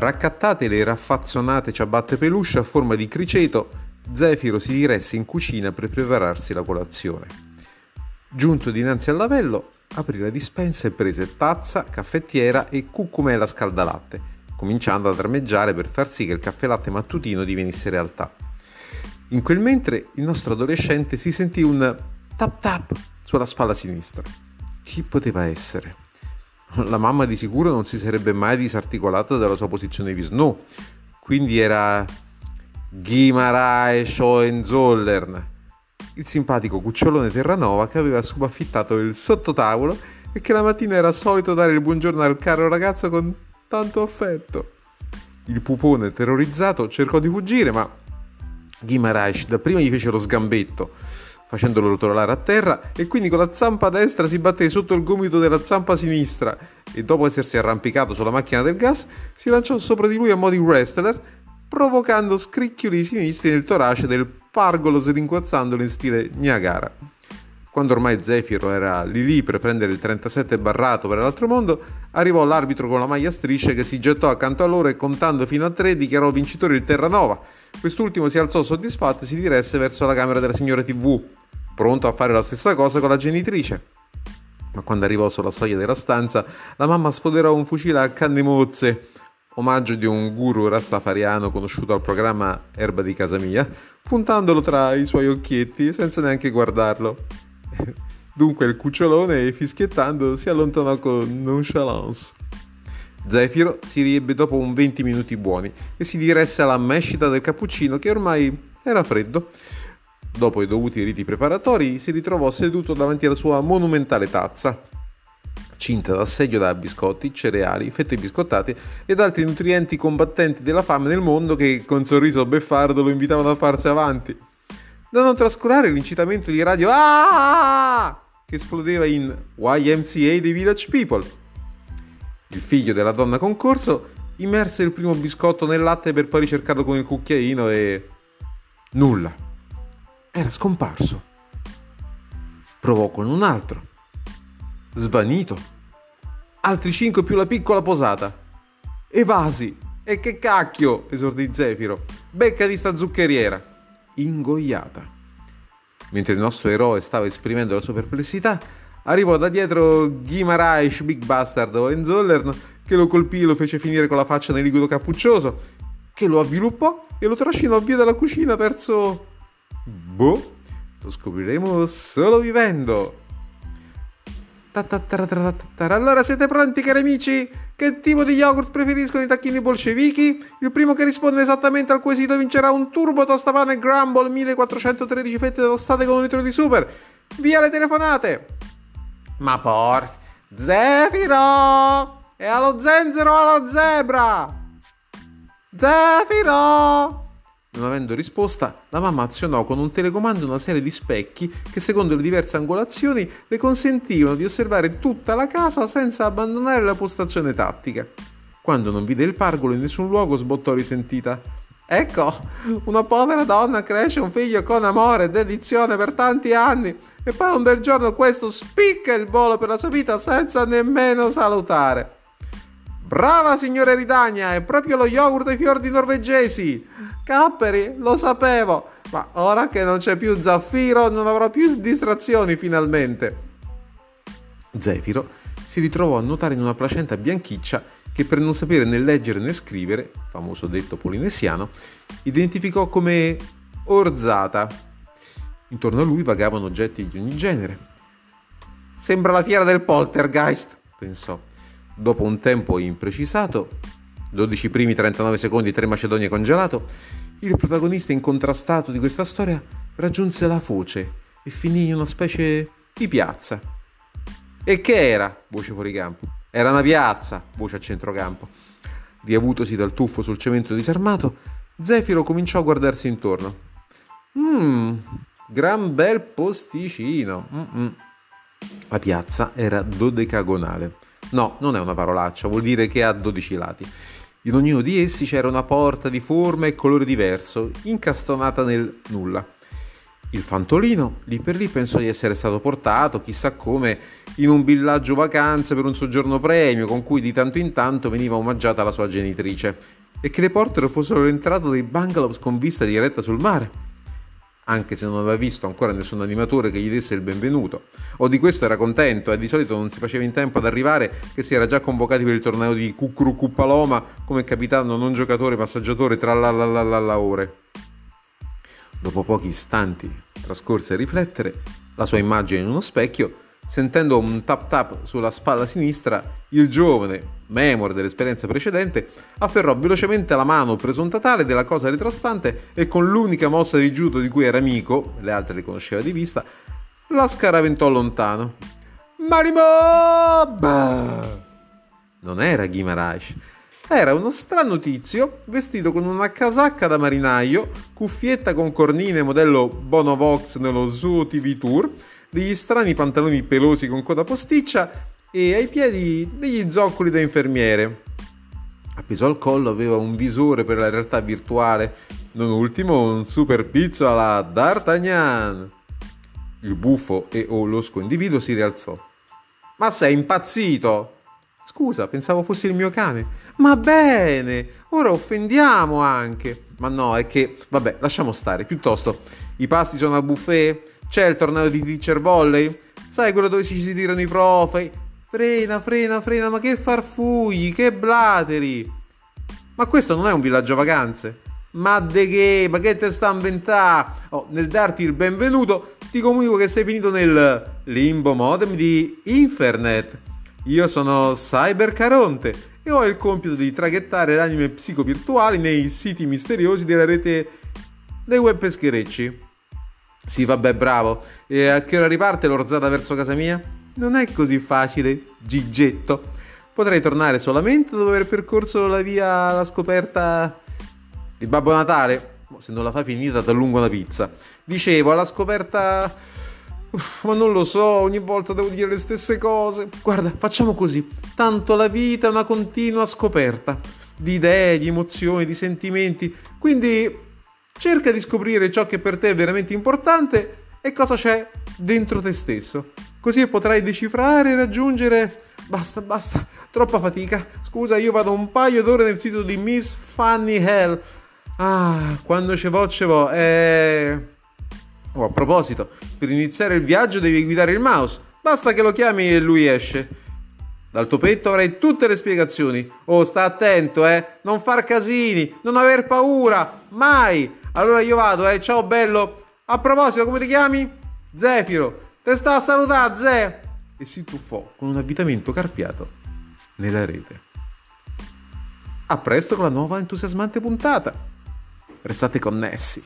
Raccattate le raffazzonate ciabatte peluche a forma di criceto, Zefiro si diresse in cucina per prepararsi la colazione. Giunto dinanzi al lavello, aprì la dispensa e prese tazza, caffettiera e cucumela scaldalatte, cominciando a trameggiare per far sì che il caffè latte mattutino divenisse realtà. In quel mentre il nostro adolescente si sentì un tap tap sulla spalla sinistra. Chi poteva essere? La mamma di sicuro non si sarebbe mai disarticolata dalla sua posizione di Snow, quindi era Gimaraes Hohenzollern, il simpatico cucciolone Terranova che aveva subaffittato il sottotavolo e che la mattina era solito dare il buongiorno al caro ragazzo con tanto affetto. Il pupone terrorizzato cercò di fuggire, ma Gimaraes dapprima gli fece lo sgambetto, facendolo rotolare a terra, e quindi con la zampa destra si batté sotto il gomito della zampa sinistra e dopo essersi arrampicato sulla macchina del gas si lanciò sopra di lui a mo' di wrestler provocando scricchioli sinistri nel torace del pargolo slinguazzandolo in stile Niagara. Quando ormai Zefiro era lì lì per prendere il 37 barrato per l'altro mondo, arrivò l'arbitro con la maglia strisce che si gettò accanto a loro e contando fino a tre dichiarò vincitore il Terranova. Quest'ultimo si alzò soddisfatto e si diresse verso la camera della signora TV, pronto a fare la stessa cosa con la genitrice. Ma quando arrivò sulla soglia della stanza, la mamma sfoderò un fucile a canne mozze omaggio di un guru rastafariano conosciuto al programma Erba di casa mia, puntandolo tra i suoi occhietti senza neanche guardarlo. Dunque il cucciolone, fischiettando, si allontanò con nonchalance. Zefiro si riebbe dopo un 20 minuti buoni e si diresse alla mescita del cappuccino che ormai era freddo. Dopo i dovuti riti preparatori, si ritrovò seduto davanti alla sua monumentale tazza, cinta d'assedio da biscotti, cereali, fette biscottate ed altri nutrienti combattenti della fame nel mondo che con sorriso beffardo lo invitavano a farsi avanti. Da non trascurare l'incitamento di radio ah! che esplodeva in YMCA dei Village People. Il figlio della donna concorso immerse il primo biscotto nel latte per poi ricercarlo con il cucchiaino e... nulla. Era scomparso. Provò con un altro Svanito. Altri cinque più la piccola posata. Evasi. E che cacchio, esordì Zefiro. Becca di sta zuccheriera. Ingoiata. Mentre il nostro eroe stava esprimendo la sua perplessità, arrivò da dietro Gimaraes Big Bastard Hohenzollern che lo colpì e lo fece finire con la faccia nel liquido cappuccioso, che lo avviluppò e lo trascinò via dalla cucina verso... Boh, lo scopriremo solo vivendo. Allora siete pronti cari amici? Che tipo di yogurt preferiscono i tacchini bolscevichi? Il primo che risponde esattamente al quesito vincerà un turbo tostapane Grumble 1413 fette tostate con un litro di super. Via le telefonate! Ma por... Zefiro! E allo zenzero allo zebra! Zefiro! Non avendo risposta, la mamma azionò con un telecomando una serie di specchi che, secondo le diverse angolazioni, le consentivano di osservare tutta la casa senza abbandonare la postazione tattica. Quando non vide il pargolo in nessun luogo, sbottò risentita. Ecco, una povera donna cresce un figlio con amore e dedizione per tanti anni e poi un bel giorno questo spicca il volo per la sua vita senza nemmeno salutare. Brava signora Ridagna, è proprio lo yogurt ai fiordi norvegesi. Capperi, lo sapevo, ma ora che non c'è più Zaffiro non avrò più distrazioni finalmente. Zefiro si ritrovò a nuotare in una placenta bianchiccia che per non sapere né leggere né scrivere, famoso detto polinesiano, identificò come orzata. Intorno a lui vagavano oggetti di ogni genere. Sembra la fiera del poltergeist, pensò dopo un tempo imprecisato, 12 primi 39 secondi 3 Macedonia congelato, il protagonista incontrastato di questa storia raggiunse la foce e finì in una specie di piazza. E che era? voce fuori campo. Era una piazza, voce a centrocampo. Riavutosi dal tuffo sul cemento disarmato, Zefiro cominciò a guardarsi intorno. Mmm, gran bel posticino. Mm-mm. La piazza era dodecagonale No, non è una parolaccia, vuol dire che ha 12 lati. In ognuno di essi c'era una porta di forma e colore diverso, incastonata nel nulla. Il fantolino lì per lì pensò di essere stato portato, chissà come, in un villaggio vacanze per un soggiorno premio con cui di tanto in tanto veniva omaggiata la sua genitrice e che le portero fossero l'entrata dei bungalows con vista diretta sul mare. Anche se non aveva visto ancora nessun animatore che gli desse il benvenuto. O di questo era contento e di solito non si faceva in tempo ad arrivare che si era già convocati per il torneo di Cucrucu Paloma come capitano non giocatore massaggiatore tra la la la la la ore. Dopo pochi istanti trascorsi a riflettere, la sua immagine in uno specchio, sentendo un tap tap sulla spalla sinistra, il giovane, memore dell'esperienza precedente, afferrò velocemente la mano presunta tale della cosa retrostante e con l'unica mossa di judo di cui era amico, le altre le conosceva di vista, la scaraventò lontano. Marimob! Non era Guimaraes, era uno strano tizio vestito con una casacca da marinaio, cuffietta con cornine modello Bonovox nello Zoo TV Tour, degli strani pantaloni pelosi con coda posticcia e ai piedi degli zoccoli da infermiere. Appeso al collo aveva un visore per la realtà virtuale, non ultimo un super pizzo alla D'Artagnan. Il buffo e o losco individuo si rialzò. Ma sei impazzito? Scusa, pensavo fossi il mio cane. Ma bene, ora offendiamo anche. Ma no, è che, vabbè, lasciamo stare. Piuttosto, i pasti sono al buffet? C'è il torneo di teacher volley? Sai quello dove ci si tirano i profi? Frena, frena, frena, ma che farfugli, che blateri! Ma questo non è un villaggio vacanze? Ma de che? Ma che te sta a inventare? Oh, nel darti il benvenuto ti comunico che sei finito nel limbo modem di Infernet io sono Cyber Caronte e ho il compito di traghettare le anime psicovirtuali nei siti misteriosi della rete dei web pescherecci. Sì, vabbè, bravo. E a che ora riparte l'orzata verso casa mia? Non è così facile, Gigetto. Potrei tornare solamente dopo aver percorso la via alla scoperta di Babbo Natale. Se non la fa finita, ti allungo una pizza. Dicevo, alla scoperta ma non lo so, ogni volta devo dire le stesse cose. Guarda, facciamo così. Tanto la vita è una continua scoperta di idee, di emozioni, di sentimenti. Quindi cerca di scoprire ciò che per te è veramente importante e cosa c'è dentro te stesso. Così potrai decifrare e raggiungere. Basta, basta, troppa fatica. Scusa, io vado un paio d'ore nel sito di Miss Fanny Hell. Ah, quando ce vo, ce vo. Eh Oh, a proposito, per iniziare il viaggio devi guidare il mouse. Basta che lo chiami e lui esce. Dal tuo petto avrai tutte le spiegazioni. Oh, sta attento, eh. Non far casini, non aver paura. Mai. Allora io vado, eh. Ciao bello. A proposito, come ti chiami? Zefiro. Te sta a salutare, Ze. E si tuffò con un avvitamento carpiato nella rete. A presto con la nuova entusiasmante puntata. Restate connessi.